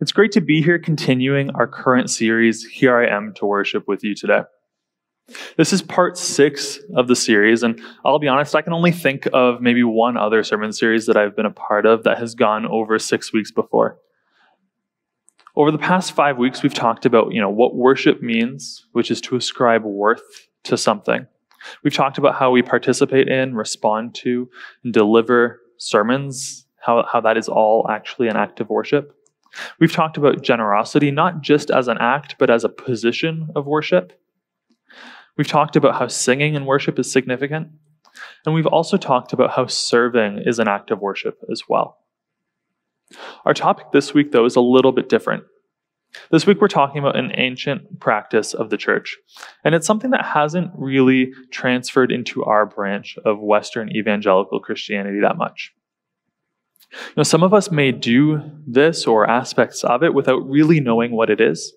It's great to be here continuing our current series, Here I Am to Worship with you today. This is part six of the series, and I'll be honest, I can only think of maybe one other sermon series that I've been a part of that has gone over six weeks before. Over the past five weeks, we've talked about, you know, what worship means, which is to ascribe worth to something. We've talked about how we participate in, respond to, and deliver sermons, how, how that is all actually an act of worship. We've talked about generosity, not just as an act, but as a position of worship. We've talked about how singing in worship is significant. And we've also talked about how serving is an act of worship as well. Our topic this week, though, is a little bit different. This week, we're talking about an ancient practice of the church, and it's something that hasn't really transferred into our branch of Western evangelical Christianity that much. Now, some of us may do this or aspects of it without really knowing what it is,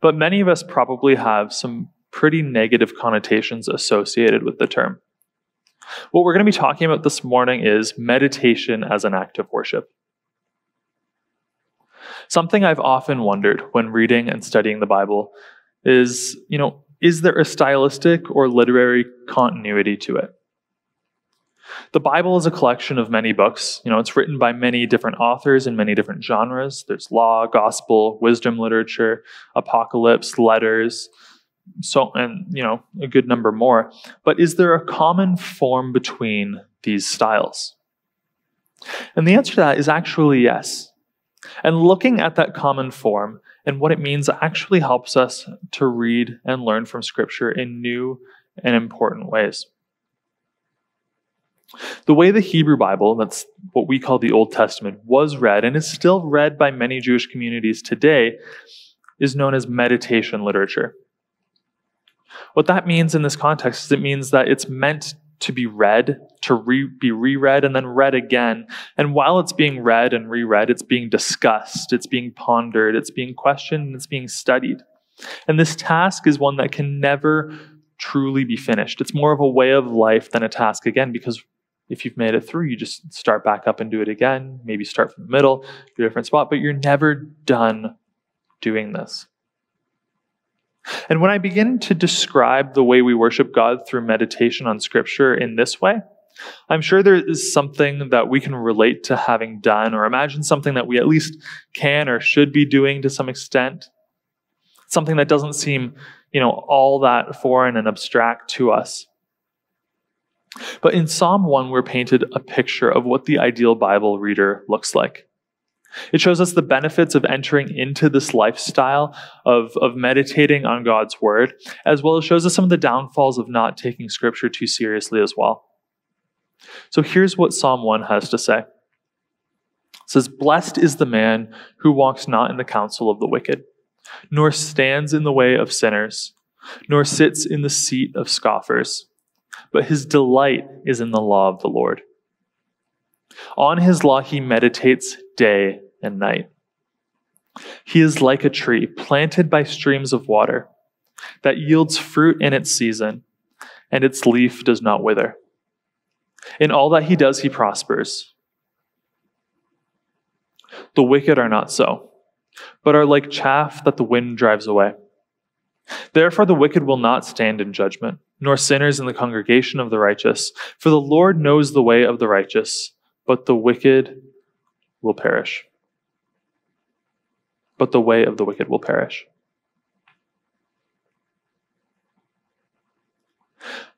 but many of us probably have some pretty negative connotations associated with the term. What we're going to be talking about this morning is meditation as an act of worship. Something I've often wondered when reading and studying the Bible is, you know, is there a stylistic or literary continuity to it? The Bible is a collection of many books. You know, it's written by many different authors in many different genres. There's law, gospel, wisdom literature, apocalypse, letters, so and you know, a good number more. But is there a common form between these styles? And the answer to that is actually yes. And looking at that common form and what it means actually helps us to read and learn from Scripture in new and important ways. The way the Hebrew Bible, that's what we call the Old Testament, was read and is still read by many Jewish communities today is known as meditation literature. What that means in this context is it means that it's meant to be read, to re- be reread, and then read again. And while it's being read and reread, it's being discussed, it's being pondered, it's being questioned, it's being studied. And this task is one that can never truly be finished. It's more of a way of life than a task, again, because if you've made it through, you just start back up and do it again. Maybe start from the middle, do a different spot, but you're never done doing this. And when I begin to describe the way we worship God through meditation on Scripture in this way, I'm sure there is something that we can relate to having done, or imagine something that we at least can or should be doing to some extent. Something that doesn't seem, you know, all that foreign and abstract to us. But in Psalm 1, we're painted a picture of what the ideal Bible reader looks like. It shows us the benefits of entering into this lifestyle of, of meditating on God's word, as well as shows us some of the downfalls of not taking scripture too seriously as well. So here's what Psalm 1 has to say. It says, Blessed is the man who walks not in the counsel of the wicked, nor stands in the way of sinners, nor sits in the seat of scoffers, but his delight is in the law of the Lord on his law he meditates day and night. He is like a tree planted by streams of water that yields fruit in its season, and its leaf does not wither. In all that he does, he prospers. The wicked are not so, but are like chaff that the wind drives away. Therefore, the wicked will not stand in judgment, nor sinners in the congregation of the righteous. For the Lord knows the way of the righteous but the wicked will perish. But the way of the wicked will perish.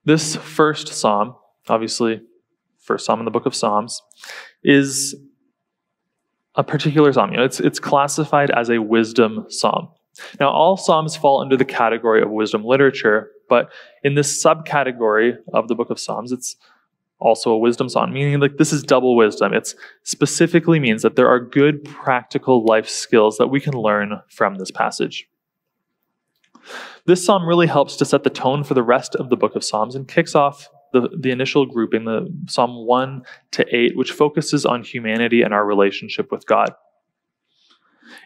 This first psalm, obviously, first psalm in the book of Psalms, is a particular psalm. You know, it's, it's classified as a wisdom psalm. Now, all psalms fall under the category of wisdom literature, but in this subcategory of the book of Psalms, it's also a wisdom song, meaning like this is double wisdom. It specifically means that there are good practical life skills that we can learn from this passage. This psalm really helps to set the tone for the rest of the book of Psalms and kicks off the, the initial grouping, the Psalm 1 to 8, which focuses on humanity and our relationship with God.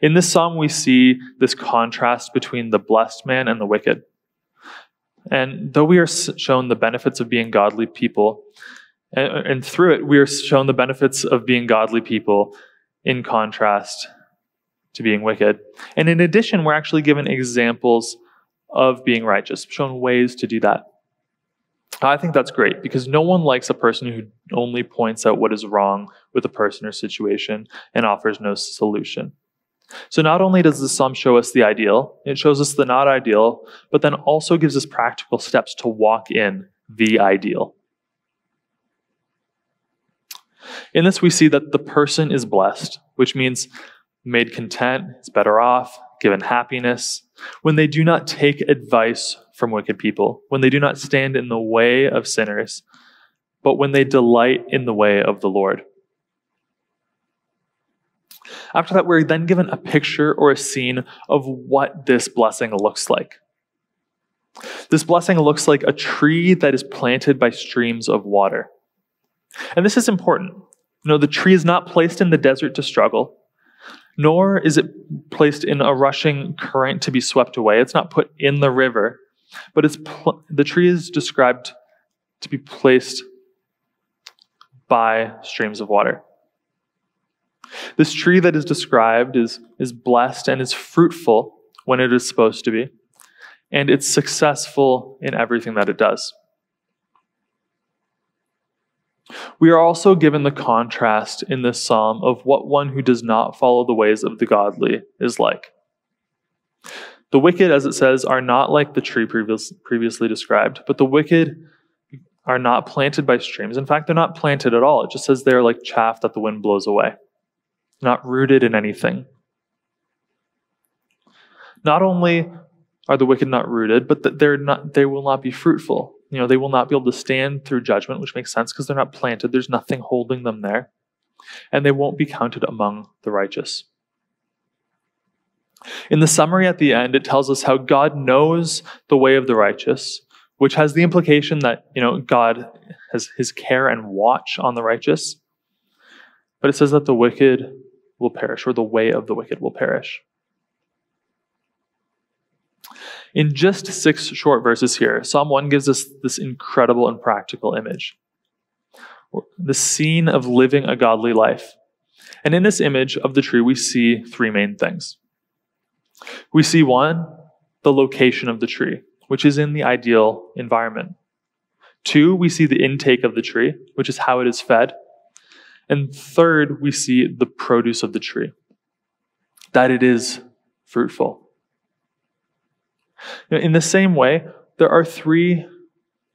In this psalm, we see this contrast between the blessed man and the wicked. And though we are shown the benefits of being godly people, and, and through it, we are shown the benefits of being godly people in contrast to being wicked. And in addition, we're actually given examples of being righteous, shown ways to do that. I think that's great because no one likes a person who only points out what is wrong with a person or situation and offers no solution. So not only does the psalm show us the ideal, it shows us the not ideal, but then also gives us practical steps to walk in the ideal. In this, we see that the person is blessed, which means made content, is better off, given happiness, when they do not take advice from wicked people, when they do not stand in the way of sinners, but when they delight in the way of the Lord. After that, we're then given a picture or a scene of what this blessing looks like. This blessing looks like a tree that is planted by streams of water. And this is important. You know, the tree is not placed in the desert to struggle, nor is it placed in a rushing current to be swept away. It's not put in the river, but it's pl- the tree is described to be placed by streams of water. This tree that is described is, is blessed and is fruitful when it is supposed to be, and it's successful in everything that it does. We are also given the contrast in this psalm of what one who does not follow the ways of the godly is like. The wicked, as it says, are not like the tree previous, previously described, but the wicked are not planted by streams. In fact, they're not planted at all. It just says they're like chaff that the wind blows away, not rooted in anything. Not only are the wicked not rooted, but that they're not, they will not be fruitful. You know, they will not be able to stand through judgment, which makes sense because they're not planted. There's nothing holding them there. And they won't be counted among the righteous. In the summary at the end, it tells us how God knows the way of the righteous, which has the implication that, you know, God has his care and watch on the righteous. But it says that the wicked will perish, or the way of the wicked will perish. In just six short verses here, Psalm 1 gives us this incredible and practical image the scene of living a godly life. And in this image of the tree, we see three main things. We see one, the location of the tree, which is in the ideal environment. Two, we see the intake of the tree, which is how it is fed. And third, we see the produce of the tree, that it is fruitful. In the same way, there are three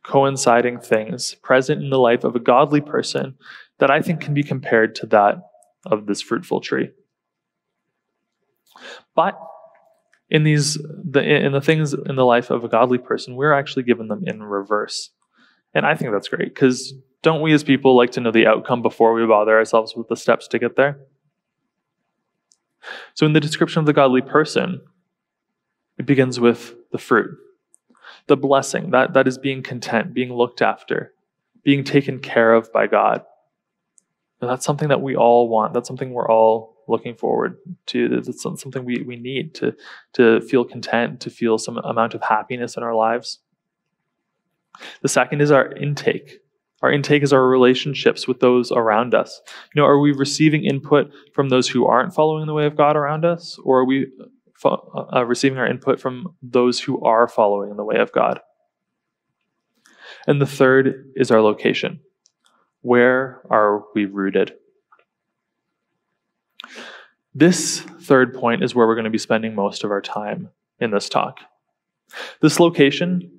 coinciding things present in the life of a godly person that I think can be compared to that of this fruitful tree. But in these the, in the things in the life of a godly person, we're actually given them in reverse. And I think that's great because don't we as people like to know the outcome before we bother ourselves with the steps to get there? So in the description of the godly person, it begins with the fruit, the blessing, that, that is being content, being looked after, being taken care of by God. And that's something that we all want. That's something we're all looking forward to. It's something we, we need to, to feel content, to feel some amount of happiness in our lives. The second is our intake. Our intake is our relationships with those around us. You know, are we receiving input from those who aren't following the way of God around us? Or are we uh, receiving our input from those who are following in the way of God. And the third is our location. Where are we rooted? This third point is where we're going to be spending most of our time in this talk. This location,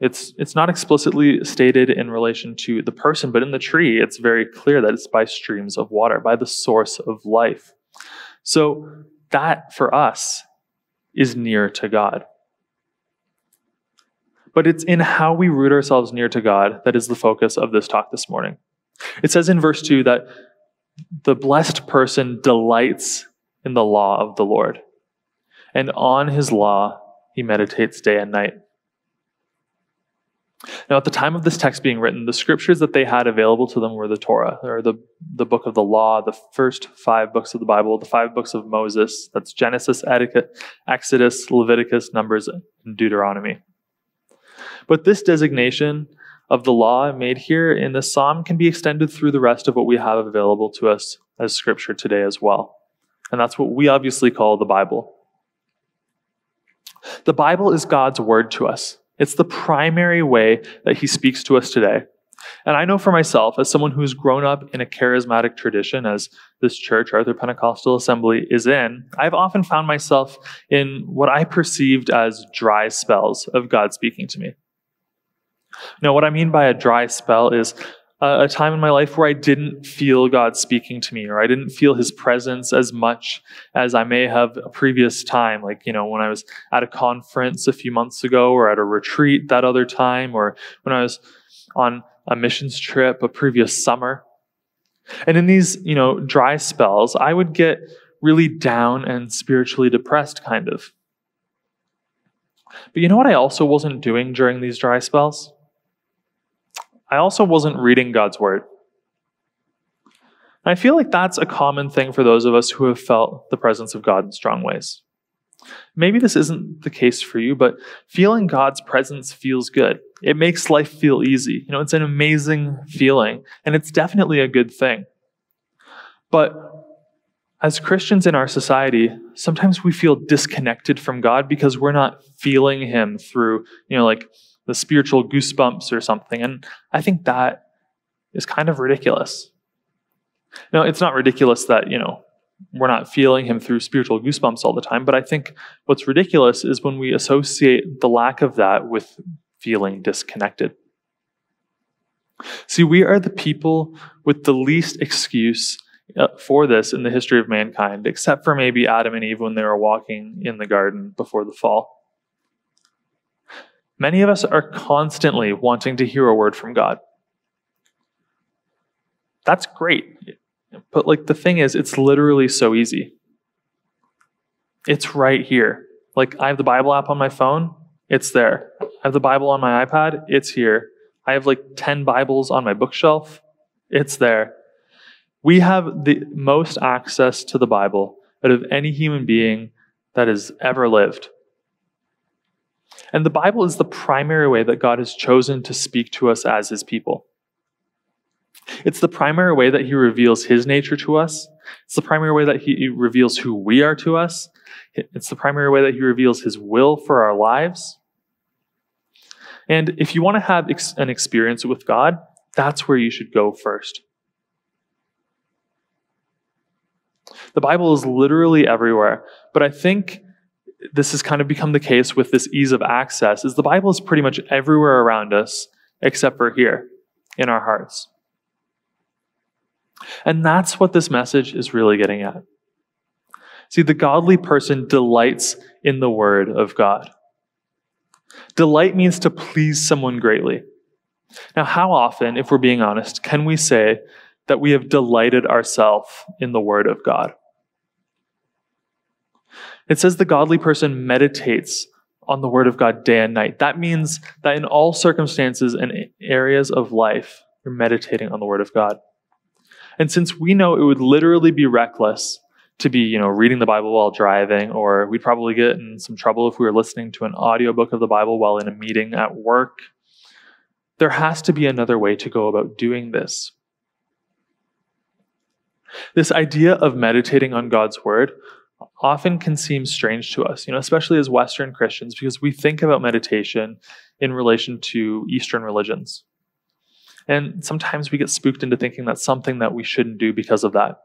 it's, it's not explicitly stated in relation to the person, but in the tree, it's very clear that it's by streams of water, by the source of life. So that for us is near to God. But it's in how we root ourselves near to God that is the focus of this talk this morning. It says in verse 2 that the blessed person delights in the law of the Lord, and on his law he meditates day and night. Now, at the time of this text being written, the scriptures that they had available to them were the Torah, or the, the book of the law, the first five books of the Bible, the five books of Moses. That's Genesis, Exodus, Leviticus, Numbers, and Deuteronomy. But this designation of the law made here in the psalm can be extended through the rest of what we have available to us as scripture today as well. And that's what we obviously call the Bible. The Bible is God's word to us. It's the primary way that he speaks to us today. And I know for myself, as someone who's grown up in a charismatic tradition, as this church, Arthur Pentecostal Assembly, is in, I've often found myself in what I perceived as dry spells of God speaking to me. Now, what I mean by a dry spell is a time in my life where I didn't feel God speaking to me, or I didn't feel His presence as much as I may have a previous time. Like, you know, when I was at a conference a few months ago, or at a retreat that other time, or when I was on a missions trip a previous summer. And in these, you know, dry spells, I would get really down and spiritually depressed, kind of. But you know what I also wasn't doing during these dry spells? I also wasn't reading God's word. And I feel like that's a common thing for those of us who have felt the presence of God in strong ways. Maybe this isn't the case for you, but feeling God's presence feels good. It makes life feel easy. You know, it's an amazing feeling, and it's definitely a good thing. But as Christians in our society, sometimes we feel disconnected from God because we're not feeling Him through, you know, like the spiritual goosebumps or something. And I think that is kind of ridiculous. No, it's not ridiculous that, you know, we're not feeling him through spiritual goosebumps all the time. But I think what's ridiculous is when we associate the lack of that with feeling disconnected. See, we are the people with the least excuse uh, for this in the history of mankind, except for maybe Adam and Eve when they were walking in the garden before the fall. Many of us are constantly wanting to hear a word from God. That's great. But like the thing is, it's literally so easy. It's right here. Like I have the Bible app on my phone, it's there. I have the Bible on my iPad, it's here. I have like 10 Bibles on my bookshelf, it's there. We have the most access to the Bible out of any human being that has ever lived. And the Bible is the primary way that God has chosen to speak to us as his people. It's the primary way that he reveals his nature to us. It's the primary way that he reveals who we are to us. It's the primary way that he reveals his will for our lives. And if you want to have ex- an experience with God, that's where you should go first. The Bible is literally everywhere, but I think this has kind of become the case with this ease of access is the Bible is pretty much everywhere around us except for here in our hearts. And that's what this message is really getting at. See, the godly person delights in the word of God. Delight means to please someone greatly. Now, how often, if we're being honest, can we say that we have delighted ourselves in the word of God? It says the godly person meditates on the word of God day and night. That means that in all circumstances and areas of life, you're meditating on the word of God. And since we know it would literally be reckless to be, you know, reading the Bible while driving, or we'd probably get in some trouble if we were listening to an audiobook of the Bible while in a meeting at work, there has to be another way to go about doing this. This idea of meditating on God's word often can seem strange to us, you know, especially as Western Christians, because we think about meditation in relation to Eastern religions. And sometimes we get spooked into thinking that's something that we shouldn't do because of that.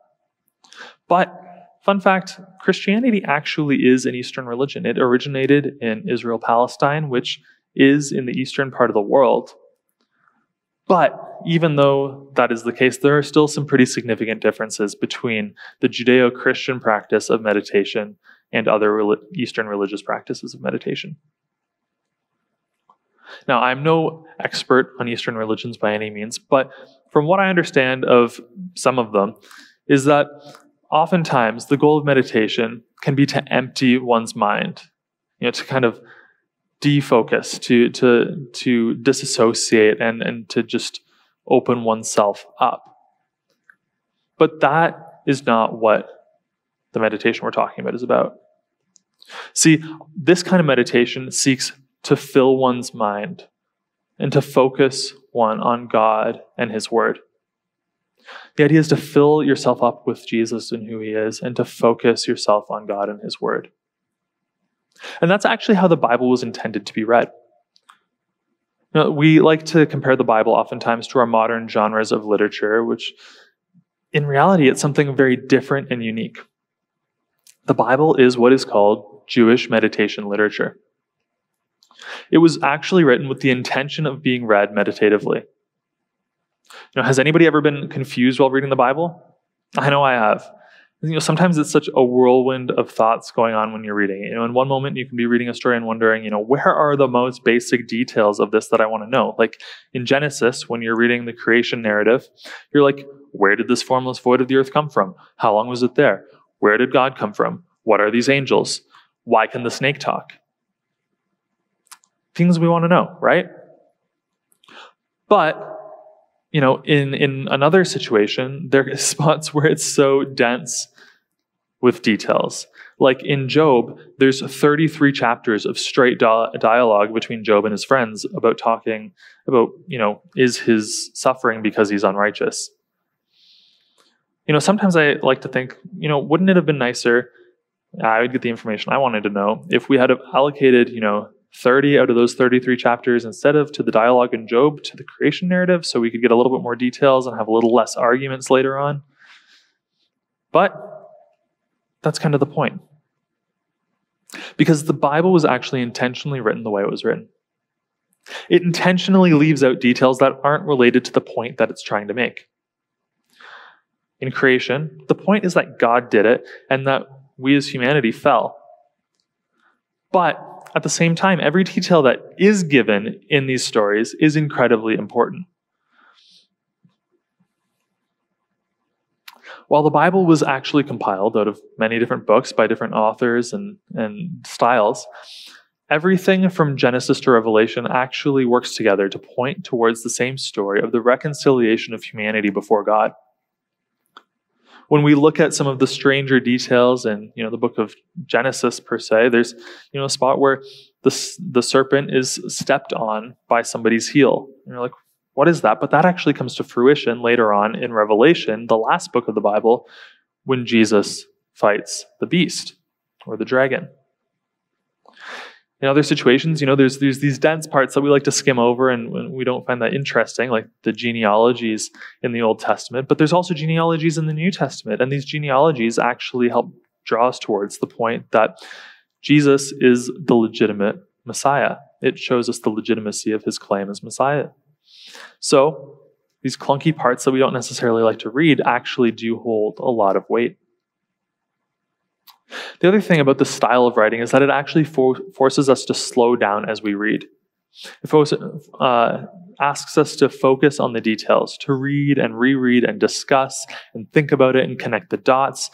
But, fun fact Christianity actually is an Eastern religion. It originated in Israel Palestine, which is in the eastern part of the world. But even though that is the case, there are still some pretty significant differences between the Judeo Christian practice of meditation and other Eastern religious practices of meditation. Now, I'm no expert on Eastern religions by any means, but from what I understand of some of them, is that oftentimes the goal of meditation can be to empty one's mind, you know, to kind of defocus, to to to disassociate and and to just open oneself up. But that is not what the meditation we're talking about is about. See, this kind of meditation seeks to fill one's mind and to focus one on God and His Word. The idea is to fill yourself up with Jesus and who he is and to focus yourself on God and his word. And that's actually how the Bible was intended to be read. Know, we like to compare the Bible oftentimes to our modern genres of literature, which in reality, it's something very different and unique. The Bible is what is called Jewish meditation literature. It was actually written with the intention of being read meditatively. Know, has anybody ever been confused while reading the Bible? I know I have you know sometimes it's such a whirlwind of thoughts going on when you're reading you know in one moment you can be reading a story and wondering you know where are the most basic details of this that i want to know? Like in genesis when you're reading the creation narrative you're like where did this formless void of the earth come from? How long was it there? Where did god come from? What are these angels? Why can the snake talk? Things we want to know right? But you know in in another situation there are spots where it's so dense with details. Like in Job, there's 33 chapters of straight dialogue between Job and his friends about talking about, you know, is his suffering because he's unrighteous? You know, sometimes I like to think, you know, wouldn't it have been nicer? I would get the information I wanted to know if we had allocated, you know, 30 out of those 33 chapters instead of to the dialogue in Job to the creation narrative so we could get a little bit more details and have a little less arguments later on. But that's kind of the point. Because the Bible was actually intentionally written the way it was written. It intentionally leaves out details that aren't related to the point that it's trying to make. In creation, the point is that God did it and that we as humanity fell. But at the same time, every detail that is given in these stories is incredibly important. While the Bible was actually compiled out of many different books by different authors and, and styles, everything from Genesis to Revelation actually works together to point towards the same story of the reconciliation of humanity before God. When we look at some of the stranger details in you know the book of Genesis per se, there's you know a spot where the the serpent is stepped on by somebody's heel. And you're like, what is that? But that actually comes to fruition later on in Revelation, the last book of the Bible, when Jesus fights the beast or the dragon. In other situations, you know, there's, there's these dense parts that we like to skim over and we don't find that interesting, like the genealogies in the Old Testament. But there's also genealogies in the New Testament. And these genealogies actually help draw us towards the point that Jesus is the legitimate Messiah. It shows us the legitimacy of his claim as Messiah. So, these clunky parts that we don't necessarily like to read actually do hold a lot of weight. The other thing about the style of writing is that it actually for- forces us to slow down as we read. It uh, asks us to focus on the details, to read and reread and discuss and think about it and connect the dots,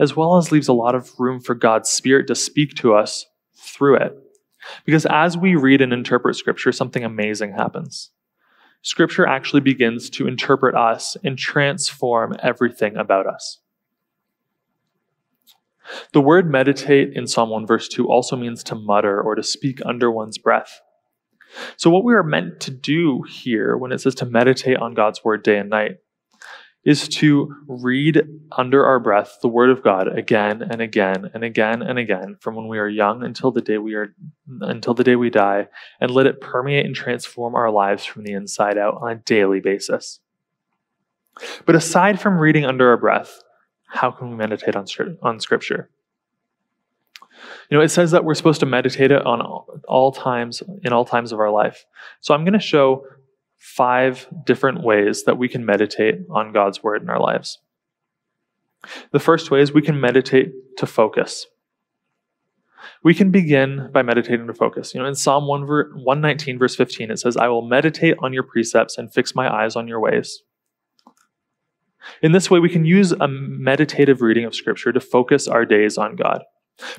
as well as leaves a lot of room for God's Spirit to speak to us through it. Because as we read and interpret Scripture, something amazing happens. Scripture actually begins to interpret us and transform everything about us. The word meditate in Psalm 1 verse 2 also means to mutter or to speak under one's breath. So, what we are meant to do here when it says to meditate on God's word day and night is to read under our breath the word of God again and again and again and again from when we are young until the day we are until the day we die and let it permeate and transform our lives from the inside out on a daily basis. But aside from reading under our breath, how can we meditate on, on scripture? You know, it says that we're supposed to meditate it on all, all times in all times of our life. So I'm going to show five different ways that we can meditate on God's word in our lives. The first way is we can meditate to focus. We can begin by meditating to focus. You know, in Psalm 1, 119, verse 15, it says, I will meditate on your precepts and fix my eyes on your ways. In this way, we can use a meditative reading of Scripture to focus our days on God.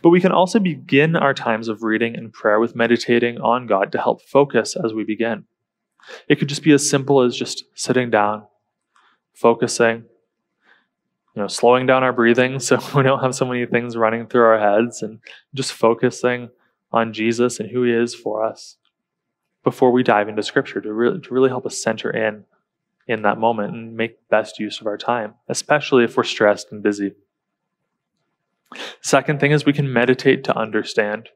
But we can also begin our times of reading and prayer with meditating on God to help focus as we begin. It could just be as simple as just sitting down, focusing, you know, slowing down our breathing so we don't have so many things running through our heads and just focusing on Jesus and who he is for us before we dive into scripture to really, to really help us center in in that moment and make best use of our time, especially if we're stressed and busy. Second thing is we can meditate to understand.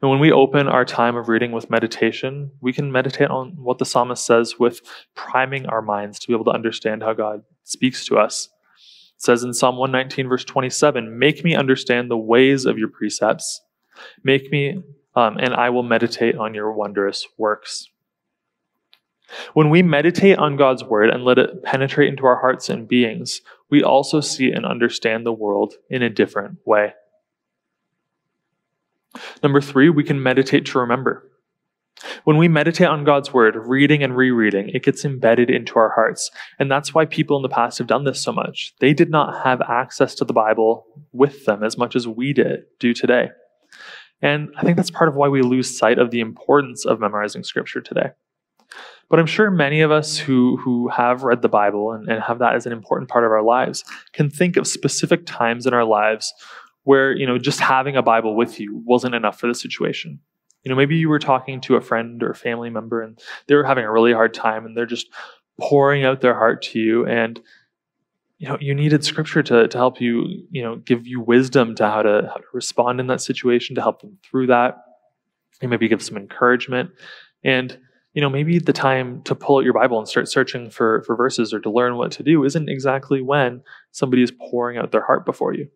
And when we open our time of reading with meditation, we can meditate on what the psalmist says with priming our minds to be able to understand how God speaks to us. It says in Psalm 119, verse 27, Make me understand the ways of your precepts. Make me, um, and I will meditate on your wondrous works. When we meditate on God's word and let it penetrate into our hearts and beings, we also see and understand the world in a different way. Number three, we can meditate to remember. When we meditate on God's word, reading and rereading, it gets embedded into our hearts. And that's why people in the past have done this so much. They did not have access to the Bible with them as much as we did do today. And I think that's part of why we lose sight of the importance of memorizing scripture today. But I'm sure many of us who, who have read the Bible and, and have that as an important part of our lives can think of specific times in our lives where, you know, just having a Bible with you wasn't enough for the situation. You know, maybe you were talking to a friend or a family member and they were having a really hard time and they're just pouring out their heart to you and you know you needed scripture to, to help you you know give you wisdom to how to how to respond in that situation to help them through that and maybe give some encouragement and you know, maybe the time to pull out your Bible and start searching for, for verses or to learn what to do isn't exactly when somebody is pouring out their heart before you.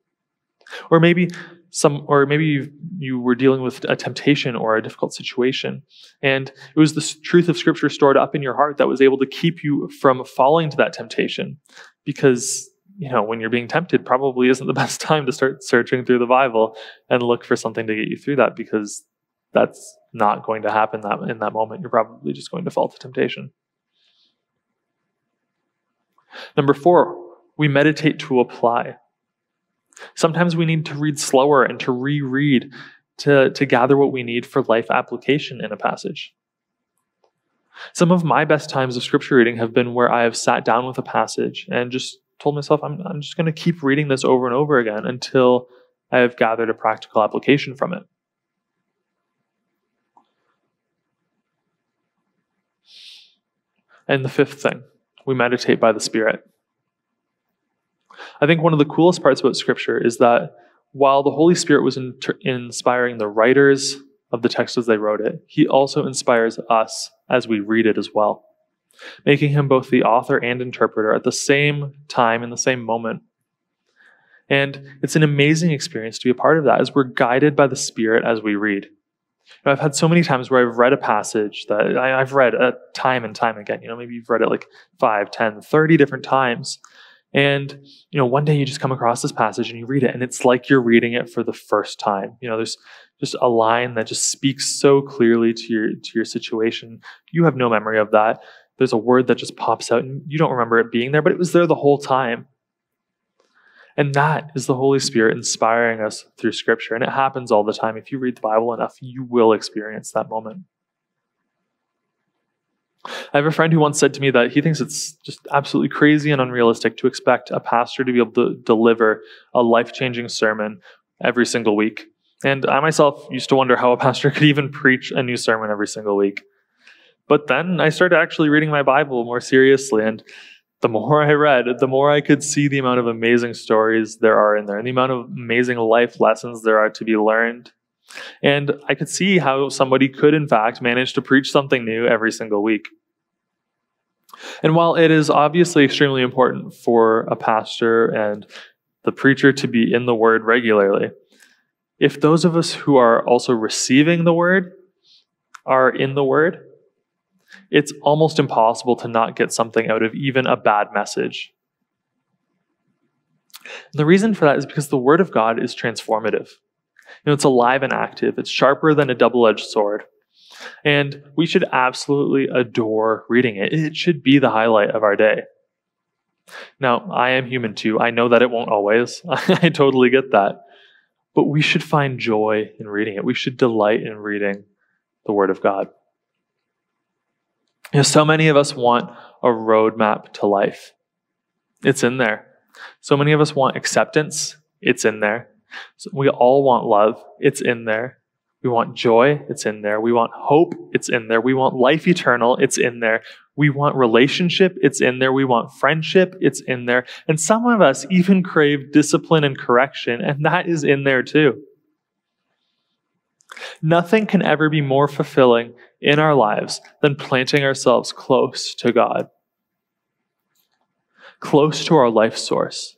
Or maybe some, or maybe you you were dealing with a temptation or a difficult situation, and it was the truth of Scripture stored up in your heart that was able to keep you from falling to that temptation. Because you know, when you're being tempted, probably isn't the best time to start searching through the Bible and look for something to get you through that because that's not going to happen that in that moment. You're probably just going to fall to temptation. Number four, we meditate to apply. Sometimes we need to read slower and to reread to, to gather what we need for life application in a passage. Some of my best times of scripture reading have been where I have sat down with a passage and just told myself, I'm, I'm just going to keep reading this over and over again until I have gathered a practical application from it. And the fifth thing, we meditate by the Spirit. I think one of the coolest parts about Scripture is that while the Holy Spirit was inter- inspiring the writers of the text as they wrote it, He also inspires us as we read it as well, making Him both the author and interpreter at the same time in the same moment. And it's an amazing experience to be a part of that as we're guided by the Spirit as we read. I've had so many times where I've read a passage that I, have read uh, time and time again. You know, maybe you've read it like 5, 10, 30 different times. And, you know, one day you just come across this passage and you read it, and it's like you're reading it for the first time. You know, there's just a line that just speaks so clearly to your to your situation. You have no memory of that. There's a word that just pops out and you don't remember it being there, but it was there the whole time. And that is the Holy Spirit inspiring us through Scripture. And it happens all the time. If you read the Bible enough, you will experience that moment. I have a friend who once said to me that he thinks it's just absolutely crazy and unrealistic to expect a pastor to be able to deliver a life changing sermon every single week. And I myself used to wonder how a pastor could even preach a new sermon every single week. But then I started actually reading my Bible more seriously, and the more I read, the more I could see the amount of amazing stories there are in there and the amount of amazing life lessons there are to be learned. And I could see how somebody could, in fact, manage to preach something new every single week. And while it is obviously extremely important for a pastor and the preacher to be in the word regularly, if those of us who are also receiving the word are in the word, it's almost impossible to not get something out of even a bad message. And the reason for that is because the Word of God is transformative. You know, it's alive and active. It's sharper than a double-edged sword. And we should absolutely adore reading it. It should be the highlight of our day. Now, I am human too. I know that it won't always. I totally get that. But we should find joy in reading it. We should delight in reading the Word of God. You know, so many of us want a roadmap to life. It's in there. So many of us want acceptance. It's in there. So we all want love. It's in there. We want joy, it's in there. We want hope, it's in there. We want life eternal, it's in there. We want relationship, it's in there. We want friendship, it's in there. And some of us even crave discipline and correction, and that is in there too. Nothing can ever be more fulfilling in our lives than planting ourselves close to God, close to our life source.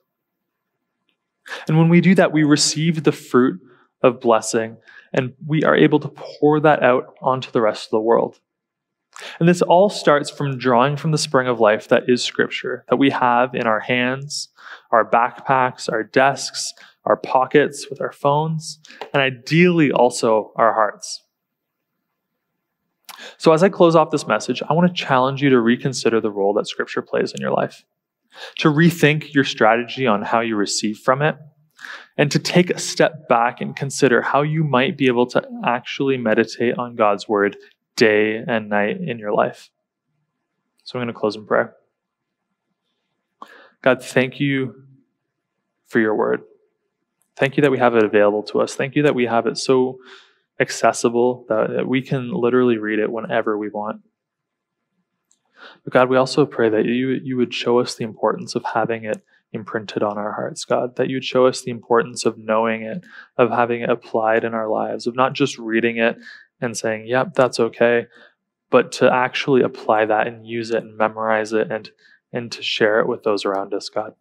And when we do that, we receive the fruit of blessing and we are able to pour that out onto the rest of the world. And this all starts from drawing from the spring of life that is Scripture, that we have in our hands, our backpacks, our desks, our pockets with our phones, and ideally also our hearts. So, as I close off this message, I want to challenge you to reconsider the role that Scripture plays in your life, to rethink your strategy on how you receive from it, and to take a step back and consider how you might be able to actually meditate on God's word day and night in your life. So I'm going to close in prayer. God, thank you for your word. Thank you that we have it available to us. Thank you that we have it so accessible that we can literally read it whenever we want. But God, we also pray that you, you would show us the importance of having it imprinted on our hearts, God, that you'd show us the importance of knowing it, of having it applied in our lives, of not just reading it and saying, yep, that's okay, but to actually apply that and use it and memorize it and, and to share it with those around us, God.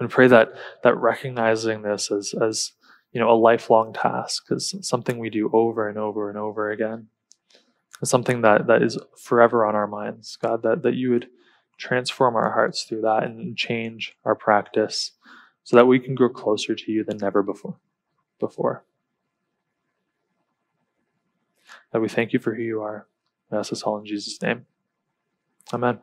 And pray that, that recognizing this as, as you know, a lifelong task is something we do over and over and over again. Something that, that is forever on our minds, God, that, that you would transform our hearts through that and change our practice so that we can grow closer to you than never before. Before. That we thank you for who you are. I ask this all in Jesus' name. Amen.